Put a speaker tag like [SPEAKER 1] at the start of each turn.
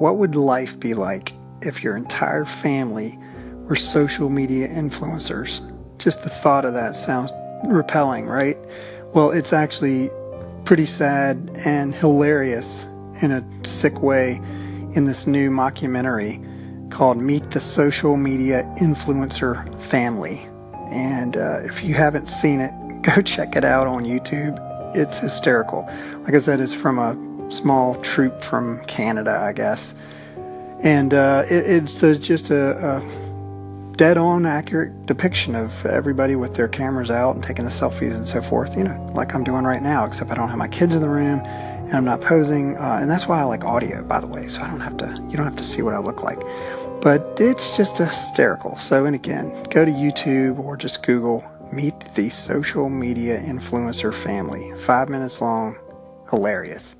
[SPEAKER 1] what would life be like if your entire family were social media influencers? Just the thought of that sounds repelling, right? Well, it's actually pretty sad and hilarious in a sick way in this new mockumentary called Meet the Social Media Influencer Family. And uh, if you haven't seen it, go check it out on YouTube. It's hysterical. Like I said, it's from a small troupe from Canada, I guess. And uh, it, it's a, just a, a dead on accurate depiction of everybody with their cameras out and taking the selfies and so forth, you know, like I'm doing right now, except I don't have my kids in the room and I'm not posing. Uh, and that's why I like audio, by the way, so I don't have to, you don't have to see what I look like. But it's just hysterical. So, and again, go to YouTube or just Google Meet the Social Media Influencer Family. Five minutes long, hilarious.